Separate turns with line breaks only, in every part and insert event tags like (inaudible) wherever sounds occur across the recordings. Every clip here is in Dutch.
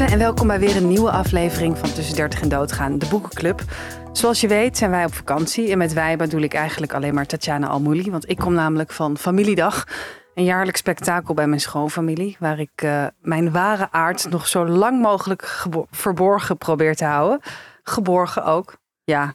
en welkom bij weer een nieuwe aflevering van Tussen 30 en Doodgaan, de Boekenclub. Zoals je weet zijn wij op vakantie en met wij bedoel ik eigenlijk alleen maar Tatjana Almouli, want ik kom namelijk van Familiedag, een jaarlijks spektakel bij mijn schoonfamilie, waar ik uh, mijn ware aard nog zo lang mogelijk verborgen probeer te houden. Geborgen ook, ja,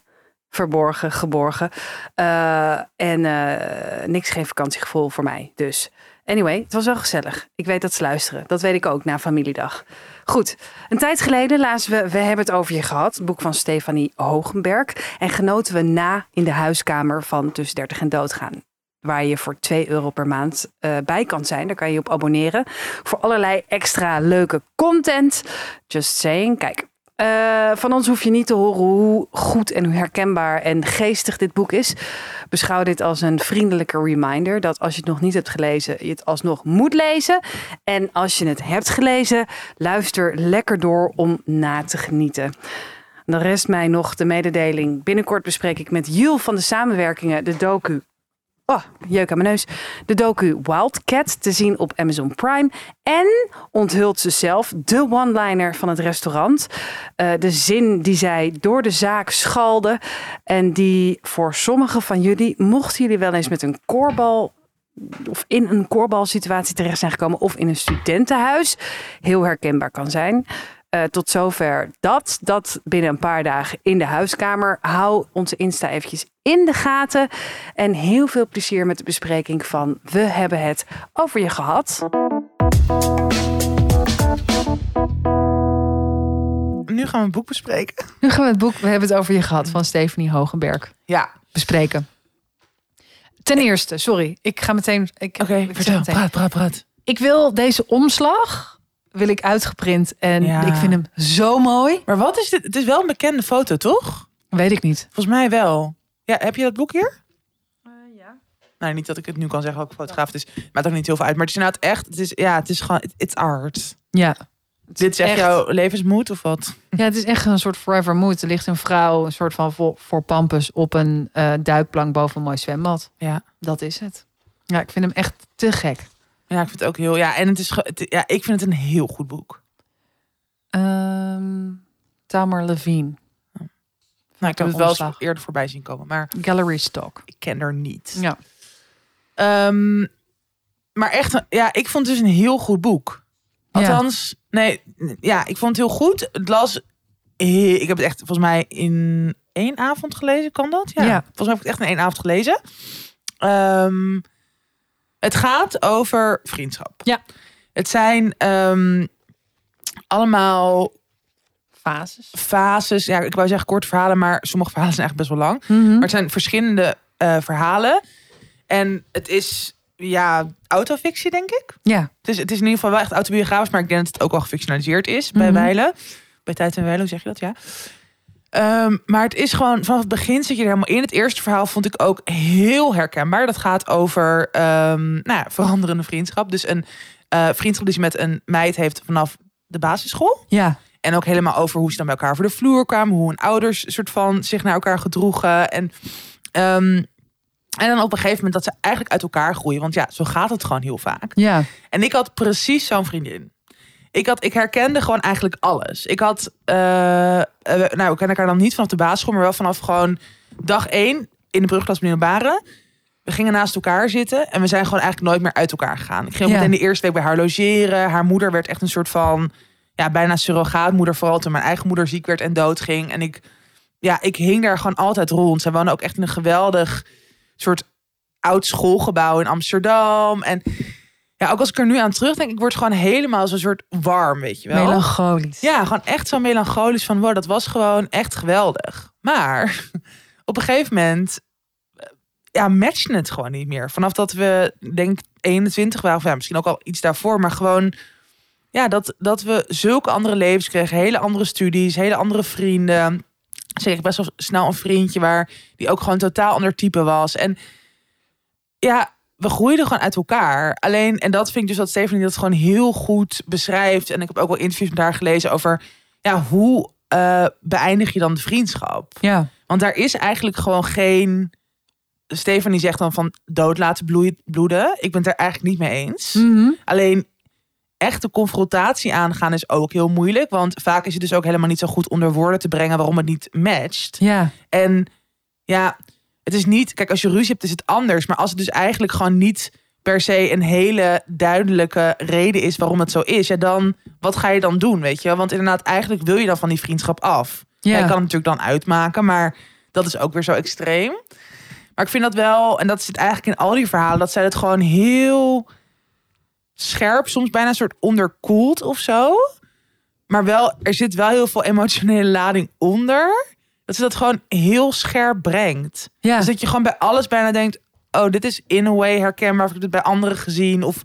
verborgen, geborgen. Uh, en uh, niks geen vakantiegevoel voor mij, dus... Anyway, het was wel gezellig. Ik weet dat ze luisteren. Dat weet ik ook na familiedag. Goed, een tijd geleden lazen we We hebben het over je gehad, boek van Stefanie Hogenberg. En genoten we na in de huiskamer van Tussen 30 en Doodgaan. Waar je voor 2 euro per maand uh, bij kan zijn. Daar kan je op abonneren. Voor allerlei extra leuke content. Just saying. Kijk, uh, van ons hoef je niet te horen hoe goed en hoe herkenbaar en geestig dit boek is. Beschouw dit als een vriendelijke reminder dat als je het nog niet hebt gelezen, je het alsnog moet lezen. En als je het hebt gelezen, luister lekker door om na te genieten. Dan rest mij nog de mededeling. Binnenkort bespreek ik met Jules van de samenwerkingen de docu Oh, jeuk aan mijn neus. De docu Wildcat te zien op Amazon Prime. En onthult ze zelf de one-liner van het restaurant. Uh, de zin die zij door de zaak schalde. En die voor sommigen van jullie, mochten jullie wel eens met een koorbal of in een koorbalsituatie terecht zijn gekomen of in een studentenhuis, heel herkenbaar kan zijn. Uh, tot zover dat. Dat binnen een paar dagen in de huiskamer. Hou onze Insta eventjes in de gaten. En heel veel plezier met de bespreking van We hebben het over je gehad.
Nu gaan we een boek bespreken.
Nu gaan we het boek We hebben het over je gehad van Stephanie Hogenberg
ja.
bespreken. Ten eerste, sorry, ik ga meteen.
Oké, okay, vertel, praat, praat, praat.
Ik wil deze omslag wil ik uitgeprint. En ik vind hem zo mooi.
Maar wat is dit? Het is wel een bekende foto, toch?
Weet ik niet.
Volgens mij wel. Ja, heb je dat boek hier?
Uh, ja.
Nou, niet dat ik het nu kan zeggen welke fotograaf het is. Maakt ook niet heel veel uit. Maar het is inderdaad echt. Het is, ja, het is gewoon. It's art.
Ja.
Dit is echt jouw levensmoed of wat?
Ja, het is echt een soort forever mood. Er ligt een vrouw, een soort van voor, voor pampus, op een uh, duikplank boven een mooi zwembad.
Ja.
Dat is het. Ja, ik vind hem echt te gek.
Ja, ik vind het ook heel. Ja, en het is. ja, ik vind het een heel goed boek.
Um, Tamer Levine.
Nou, ik heb het wel eens eerder voorbij zien komen, maar
Gallery Stock.
Ik ken er niet.
Ja.
Um, maar echt, ja, ik vond het dus een heel goed boek. Althans, nee, ja, ik vond het heel goed. Het las, ik heb het echt volgens mij in één avond gelezen, kan dat? Ja.
ja.
Volgens mij heb ik het echt in één avond gelezen. Um, het gaat over vriendschap.
Ja.
Het zijn um, allemaal
fases.
Fases. Ja, ik wou zeggen kort verhalen, maar sommige verhalen zijn eigenlijk best wel lang.
Mm -hmm.
Maar het zijn verschillende uh, verhalen. En het is ja, autofictie, denk ik.
Ja.
Het is, het is in ieder geval wel echt autobiografisch, maar ik denk dat het ook wel gefictionaliseerd is bij mm -hmm. Weilen. Bij Tijd en Weilen, hoe zeg je dat? Ja. Um, maar het is gewoon vanaf het begin zit je er helemaal in. Het eerste verhaal vond ik ook heel herkenbaar. Dat gaat over um, nou ja, veranderende vriendschap. Dus een uh, vriendschap die ze met een meid heeft vanaf de basisschool.
Ja.
En ook helemaal over hoe ze dan bij elkaar voor de vloer kwamen. Hoe hun ouders soort van zich naar elkaar gedroegen. En, um, en dan op een gegeven moment dat ze eigenlijk uit elkaar groeien. Want ja, zo gaat het gewoon heel vaak.
Ja.
En ik had precies zo'n vriendin. Ik, had, ik herkende gewoon eigenlijk alles. Ik had, uh, nou, ik ken elkaar dan niet vanaf de basisschool, maar wel vanaf gewoon dag één in de brugklas Baren. We gingen naast elkaar zitten en we zijn gewoon eigenlijk nooit meer uit elkaar gegaan. Ik ging ja. meteen de eerste week bij haar logeren. Haar moeder werd echt een soort van, ja, bijna surrogaatmoeder. Vooral toen mijn eigen moeder ziek werd en doodging. En ik, ja, ik hing daar gewoon altijd rond. Zij woonde ook echt in een geweldig soort oud schoolgebouw in Amsterdam. En ja, ook als ik er nu aan terugdenk, ik word gewoon helemaal zo'n soort warm, weet je wel.
Melancholisch.
Ja, gewoon echt zo melancholisch van, wow, dat was gewoon echt geweldig. Maar (laughs) op een gegeven moment, ja, matchte het gewoon niet meer. Vanaf dat we, denk 21 waren, of ja, misschien ook al iets daarvoor, maar gewoon, ja, dat, dat we zulke andere levens kregen, hele andere studies, hele andere vrienden. Zeker best wel snel een vriendje waar die ook gewoon totaal ander type was. En ja, we groeiden gewoon uit elkaar. Alleen, en dat vind ik dus dat Stephanie dat gewoon heel goed beschrijft. En ik heb ook wel interviews met haar gelezen over ja, hoe uh, beëindig je dan de vriendschap?
Ja.
Want daar is eigenlijk gewoon geen. Stephanie zegt dan van dood laten bloeien, bloeden. Ik ben het er eigenlijk niet mee eens.
Mm -hmm.
Alleen echte confrontatie aangaan is ook heel moeilijk. Want vaak is het dus ook helemaal niet zo goed onder woorden te brengen waarom het niet matcht.
Ja.
En ja, het is niet. Kijk, als je ruzie hebt, is het anders. Maar als het dus eigenlijk gewoon niet per se een hele duidelijke reden is waarom het zo is, ja, dan wat ga je dan doen, weet je? Want inderdaad, eigenlijk wil je dan van die vriendschap af.
Ja.
Ja. Je kan het natuurlijk dan uitmaken, maar dat is ook weer zo extreem. Maar ik vind dat wel, en dat zit eigenlijk in al die verhalen, dat zij het gewoon heel scherp, soms bijna een soort onderkoeld of zo. Maar wel, er zit wel heel veel emotionele lading onder. Dat ze dat gewoon heel scherp brengt.
Ja.
Dus dat je gewoon bij alles bijna denkt: oh, dit is in a way herkenbaar. Of ik heb dit bij anderen gezien. Of,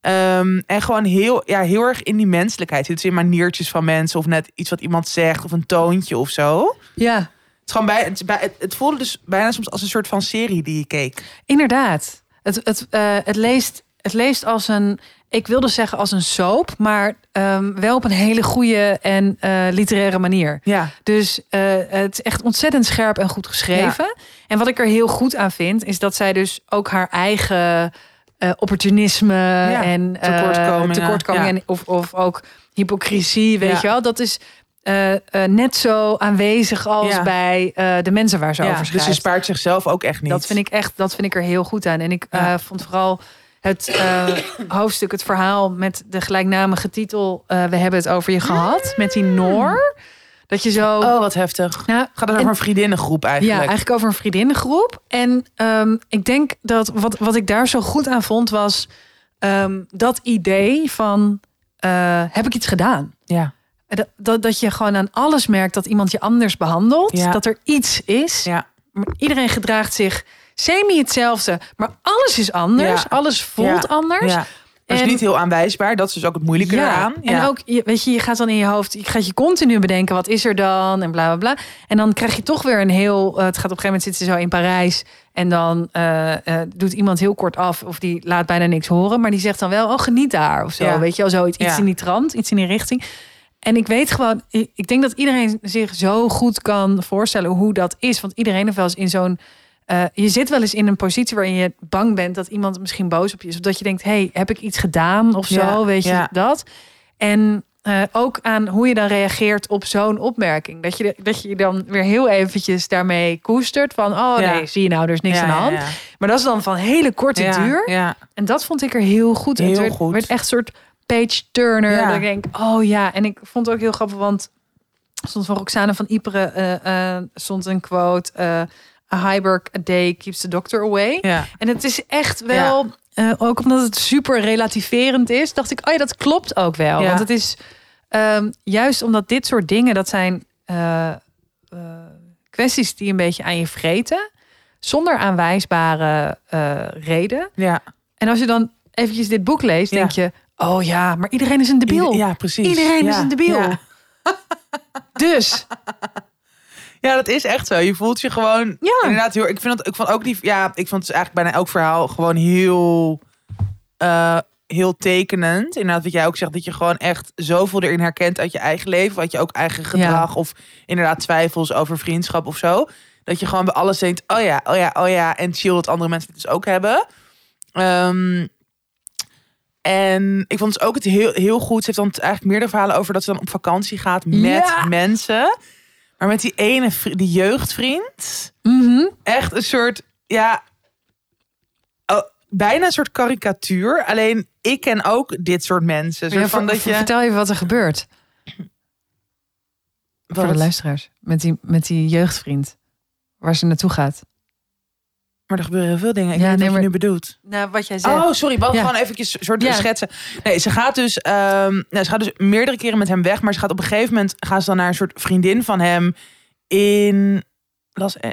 ehm, en gewoon heel, ja, heel erg in die menselijkheid. zit. In maniertjes van mensen. Of net iets wat iemand zegt. Of een toontje of zo.
ja.
Het, is gewoon bij, het, bij, het, het voelde dus bijna soms als een soort van serie die je keek.
Inderdaad. Het, het, eh, het, leest, het leest als een, ik wilde zeggen als een soap, maar ehm, wel op een hele goede en eh, literaire manier.
Ja,
Dus eh, het is echt ontzettend scherp en goed geschreven. En wat ik er heel goed aan vind, is dat zij dus ook haar eigen eh, opportunisme en
tekortkomingen.
tekortkomingen
Ja.
of, of ook hypocrisie, weet je wel. Dat is net zo aanwezig als
Ja.
bij de mensen waar ze
ja.
over
dus
schrijft.
ze spaart zichzelf ook echt niet.
Dat vind ik echt, dat vind ik er heel goed aan. En ik
Ja.
vond vooral het eh, (coughs) hoofdstuk, het verhaal met de gelijknamige titel. eh, we hebben het over je gehad met die Noor. Dat je zo.
Oh, wat heftig.
Nou,
Gaat het
en-
over een vriendinnengroep
ja,
eigenlijk?
eigenlijk over een vriendinnengroep. En ehm, ik denk dat wat, wat ik daar zo goed aan vond was ehm, dat idee van eh, heb ik iets gedaan?
Ja.
Dat, dat, dat je gewoon aan alles merkt dat iemand je anders behandelt.
Ja.
Dat er iets is.
Ja.
Iedereen gedraagt zich semi hetzelfde. Maar alles is anders.
Ja.
Alles voelt
Ja.
anders.
Ja. Dat is
En-
niet heel aanwijsbaar. Dat is dus ook het moeilijke eraan.
En ook, weet je, je gaat dan in je hoofd, je gaat je continu bedenken, wat is er dan? En bla bla bla. En dan krijg je toch weer een heel, eh, het gaat op een gegeven moment zitten ze zo in Parijs. En dan eh, eh, doet iemand heel kort af, of die laat bijna niks horen. Maar die zegt dan wel, oh geniet daar of zo.
Ja.
Weet je wel, zoiets iets
Ja.
in die trant, iets in die richting. En ik weet gewoon, ik ik denk dat iedereen zich zo goed kan voorstellen hoe dat is. Want iedereen heeft wel eens in zo'n. Eh, je zit wel eens in een positie waarin je bang bent dat iemand misschien boos op je is. Of dat je denkt, hey, heb ik iets gedaan of zo?
Ja,
weet je
ja.
dat? En eh, ook aan hoe je dan reageert op zo'n opmerking. Dat je, dat je dan weer heel eventjes daarmee koestert. Van, oh
Ja.
nee, zie je nou, er is niks
Ja,
aan de hand.
ja.
Maar dat is dan van hele korte duur.
Ja.
En dat vond ik er heel goed.
Heel
het werd,
goed.
werd echt een soort page turner.
Ja.
Dat ik denk, oh ja. En ik vond het ook heel grappig, want stond van Roxane van Ypres eh, eh, stond een quote. A Heiberg a day keeps the doctor away.
Ja.
En het is echt wel, eh, ook omdat het super relativerend is, dacht ik, oh ja, dat klopt ook wel.
Ja.
Want het is ehm, juist omdat dit soort dingen, dat zijn eh, eh, kwesties die een beetje aan je vreten, zonder aanwijsbare reden.
Ja.
En als je dan eventjes dit boek leest, denk je, oh ja, maar iedereen is een debiel.
Ja, precies.
Iedereen is een debiel.
Ja. (laughs)
Dus,
Ja, dat is echt zo. Je voelt je gewoon
Ja.
inderdaad heel. Ik vind het, ik vond ook die. Ja, ik vond het eigenlijk bijna elk verhaal gewoon heel, eh, heel tekenend. Inderdaad, wat jij ook zegt, dat je gewoon echt zoveel erin herkent uit je eigen leven, wat je ook eigen gedrag of inderdaad twijfels over vriendschap of zo. Dat je gewoon bij alles denkt, oh ja, oh ja, oh ja, en chill dat andere mensen het dus ook hebben. Ehm, en ik vond het ook het heel, heel goed. Ze heeft dan eigenlijk meerdere verhalen over dat ze dan op vakantie gaat met
Ja.
mensen. Maar met die ene, vri- die jeugdvriend,
mhm.
echt een soort, ja, oh, bijna een soort karikatuur. Alleen ik ken ook dit soort mensen. Soort
Ja,
van
ver-
dat je,
vertel even wat er gebeurt. Voor de
Wat?
luisteraars. Met die, met die jeugdvriend. Waar ze naartoe gaat.
Maar er gebeuren heel veel dingen. Ik
Ja,
weet niet
nee,
wat je nu bedoelt.
Nou, wat jij zegt.
Oh, sorry. Wat
Ja.
gewoon eventjes een soort
Ja.
schetsen. Nee, ze gaat dus, ehm, nou, ze gaat dus meerdere keren met hem weg. Maar ze gaat op een gegeven moment gaan ze dan naar een soort vriendin van hem in, Las, eh,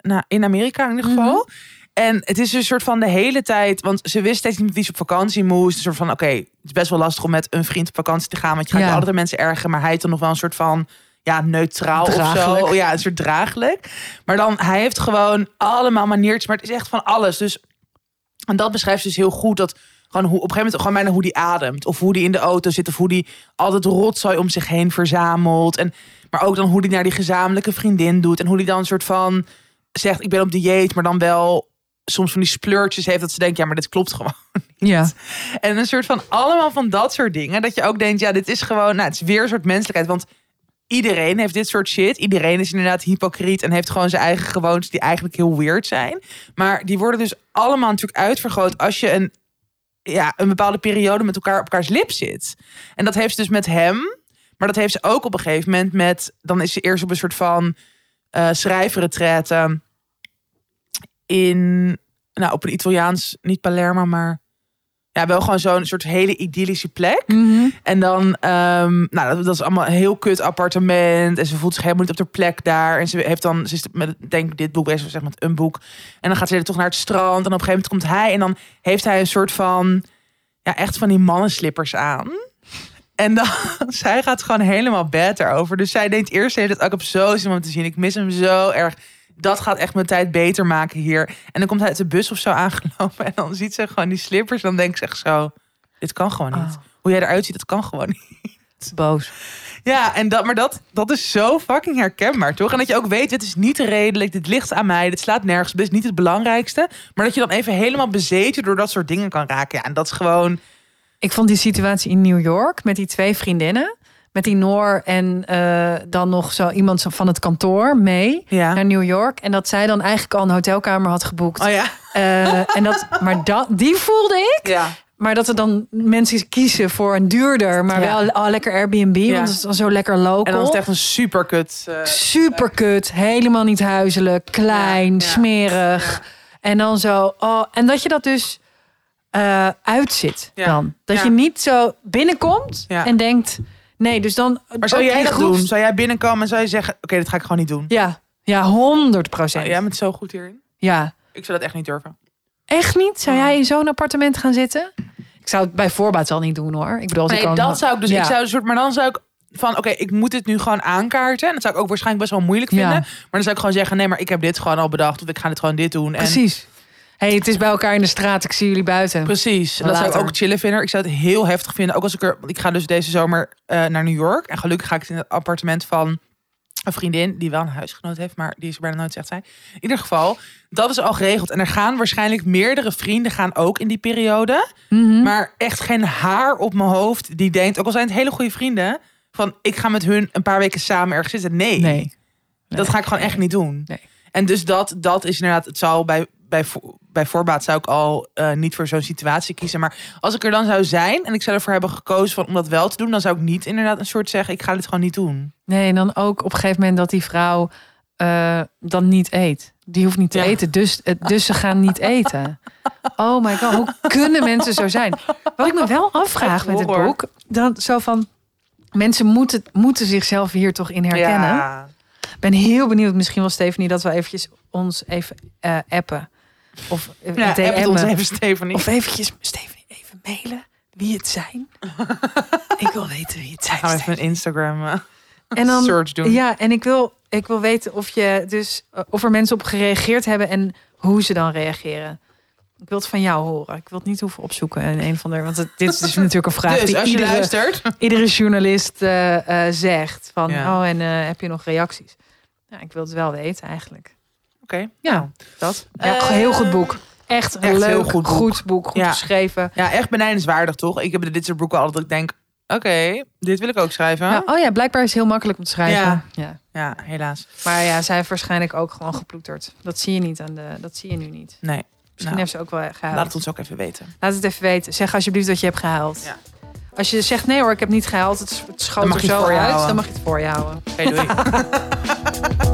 nou, in Amerika in ieder geval. En het is dus een soort van de hele tijd, want ze wist steeds niet wie ze op vakantie moest. Een soort van, oké, het is best wel lastig om met een vriend op vakantie te gaan, want je gaat
Ja.
altijd mensen ergeren, maar hij is dan nog wel een soort van, ja, neutraal of zo. Ja, een soort draaglijk. Maar dan, hij heeft gewoon allemaal maniertjes, maar het is echt van alles. Dus en dat beschrijft dus heel goed. Dat gewoon hoe, op een gegeven moment gewoon bijna hoe die ademt. Of hoe die in de auto zit. Of hoe die altijd rotzooi om zich heen verzamelt. En, maar ook dan hoe die naar die gezamenlijke vriendin doet. En hoe die dan een soort van zegt: Ik ben op dieet, maar dan wel soms van die spleurtjes heeft dat ze denken, ja, maar dit klopt gewoon.
Ja.
En een soort van allemaal van dat soort dingen. Dat je ook denkt, ja, dit is gewoon, nou, het is weer een soort menselijkheid. Want iedereen heeft dit soort shit. Iedereen is inderdaad hypocriet en heeft gewoon zijn eigen gewoontes die eigenlijk heel weird zijn. Maar die worden dus allemaal natuurlijk uitvergroot als je een, ja, een bepaalde periode met elkaar op elkaars lip zit. En dat heeft ze dus met hem. Maar dat heeft ze ook op een gegeven moment met, dan is ze eerst op een soort van uh, in, nou, op een Italiaans, niet Palermo, maar ja, wel gewoon zo'n soort hele idyllische plek.
Mhm.
En dan, ehm, nou, dat, dat, is allemaal een heel kut appartement. En ze voelt zich helemaal niet op de plek daar. En ze heeft dan, ze is met, denk ik, dit boek bezig, zeg maar, een boek. En dan gaat ze toch naar het strand. En op een gegeven moment komt hij. En dan heeft hij een soort van, ja, echt van die mannenslippers aan. En dan, (laughs) zij gaat gewoon helemaal beter over. Dus zij denkt eerst, heeft het ook op zo zin om te zien. Ik mis hem zo erg dat gaat echt mijn tijd beter maken hier. En dan komt hij uit de bus of zo (laughs) aangelopen. En dan ziet ze gewoon die slippers. Dan denkt ze echt zo, dit kan gewoon niet.
Oh.
Hoe jij eruit ziet, dat kan gewoon (laughs) niet.
Boos.
Ja, en dat, maar dat, dat is zo fucking herkenbaar, toch? En dat je ook weet, dit is niet redelijk. Dit ligt aan mij. Dit slaat nergens. Dit is niet het belangrijkste. Maar dat je dan even helemaal bezeten door dat soort dingen kan raken. Ja, en dat is gewoon...
Ik vond die situatie in New York met die twee vriendinnen met die Noor en uh, dan nog zo iemand van het kantoor mee
ja.
naar New York. En dat zij dan eigenlijk al een hotelkamer had geboekt.
Oh ja.
Uh, en dat, maar dat, die voelde ik.
Ja.
Maar dat er dan mensen kiezen voor een duurder, maar
Ja.
wel oh, lekker Airbnb,
Ja.
want het is dan zo lekker local.
En dan is het echt een superkut. eh,
Super kut, helemaal niet huiselijk, klein,
Ja,
smerig. En dan zo, oh, en dat je dat dus eh, uitzit dan. Dat je niet zo binnenkomt en denkt, nee, dus dan.
Maar zou jij dat doen? Zou jij binnenkomen en zou je zeggen... Oké, dit ga ik gewoon niet doen.
Ja, ja, honderd procent.
Oh, jij bent zo goed hierin.
Ja,
Ik zou dat echt niet durven.
echt niet. Zou jij in zo'n appartement gaan zitten? Ik zou het bij voorbaat al niet doen hoor. Ik bedoel, als
Nee,
ik
dat zou ik dus.
Ja.
Ik zou een soort, maar dan zou ik van, oké, ik moet dit nu gewoon aankaarten. En dat zou ik ook waarschijnlijk best wel moeilijk
Ja.
vinden. Maar dan zou ik gewoon zeggen, nee, maar ik heb dit gewoon al bedacht. Of ik ga dit gewoon dit doen. En
Precies. Hey, het is bij elkaar in de straat. Ik zie jullie buiten.
Precies. En dat zou ik ook chillen vinden. Ik zou het heel heftig vinden. Ook als ik er. Ik ga dus deze zomer eh, naar New York. En gelukkig ga ik in het appartement van een vriendin die wel een huisgenoot heeft, maar die is er bijna nooit, zegt zij. In ieder geval, dat is al geregeld. En er gaan waarschijnlijk meerdere vrienden gaan ook in die periode.
Mhm.
Maar echt geen haar op mijn hoofd die denkt, ook al zijn het hele goede vrienden, van ik ga met hun een paar weken samen ergens zitten. Nee,
Nee.
dat ga ik gewoon echt niet doen.
Nee.
En dus dat, dat is inderdaad, het zal bij, bij, vo- bij voorbaat zou ik al eh, niet voor zo'n situatie kiezen. Maar als ik er dan zou zijn en ik zou ervoor hebben gekozen van, om dat wel te doen, dan zou ik niet inderdaad een soort zeggen, ik ga dit gewoon niet doen.
Nee, en dan ook op een gegeven moment dat die vrouw eh, dan niet eet. Die hoeft niet te
Ja.
eten, dus, eh, dus ze gaan niet eten. Oh my god, hoe kunnen mensen zo zijn? Wat ik me wel afvraag met het boek, dan zo van mensen moeten, moeten zichzelf hier toch in herkennen.
Ja.
Ik ben heel benieuwd, misschien wel Stephanie, dat we eventjes ons even appen of eh,
Ja, ons even, Stephanie.
Of eventjes, Stephanie, even mailen wie het zijn. (laughs) ik wil weten wie het zijn.
gaan we even een Instagram eh,
En dan,
search doen.
Ja, en ik wil, ik wil weten of je dus eh, of er mensen op gereageerd hebben en hoe ze dan reageren. Ik wil het van jou horen. Ik wil het niet hoeven opzoeken in een van de. Want het, dit is dus (laughs) natuurlijk een vraag
dus
die
als je
iedere,
luistert.
iedere journalist zegt. Van
Ja.
oh, en heb je nog reacties? Ja, ik wil het wel weten eigenlijk.
Oké.
Ja, dat. Ja, heel goed boek. Echt een
echt
leuk,
heel goed
goed
boek.
boek. Goed
Ja.
geschreven.
Ja, echt benijdenswaardig toch? Ik heb dit soort boeken altijd dat ik denk, oké, dit wil ik ook schrijven.
Ja, oh ja, blijkbaar is het heel makkelijk om te schrijven.
Ja.
ja.
Ja, helaas.
Maar ja, zij heeft waarschijnlijk ook gewoon geploeterd. Dat zie je niet aan de. Dat zie je nu niet.
Nee.
Misschien
Nou,
heeft ze ook wel gehuild.
laat het ons ook even weten.
Laat het even weten. Zeg alsjeblieft dat je hebt gehuild.
Ja.
Als je zegt nee hoor, ik heb niet gehuild, het, het schoot er zo uit, dan mag je het voor je houden.
Oké, doei. (laughs)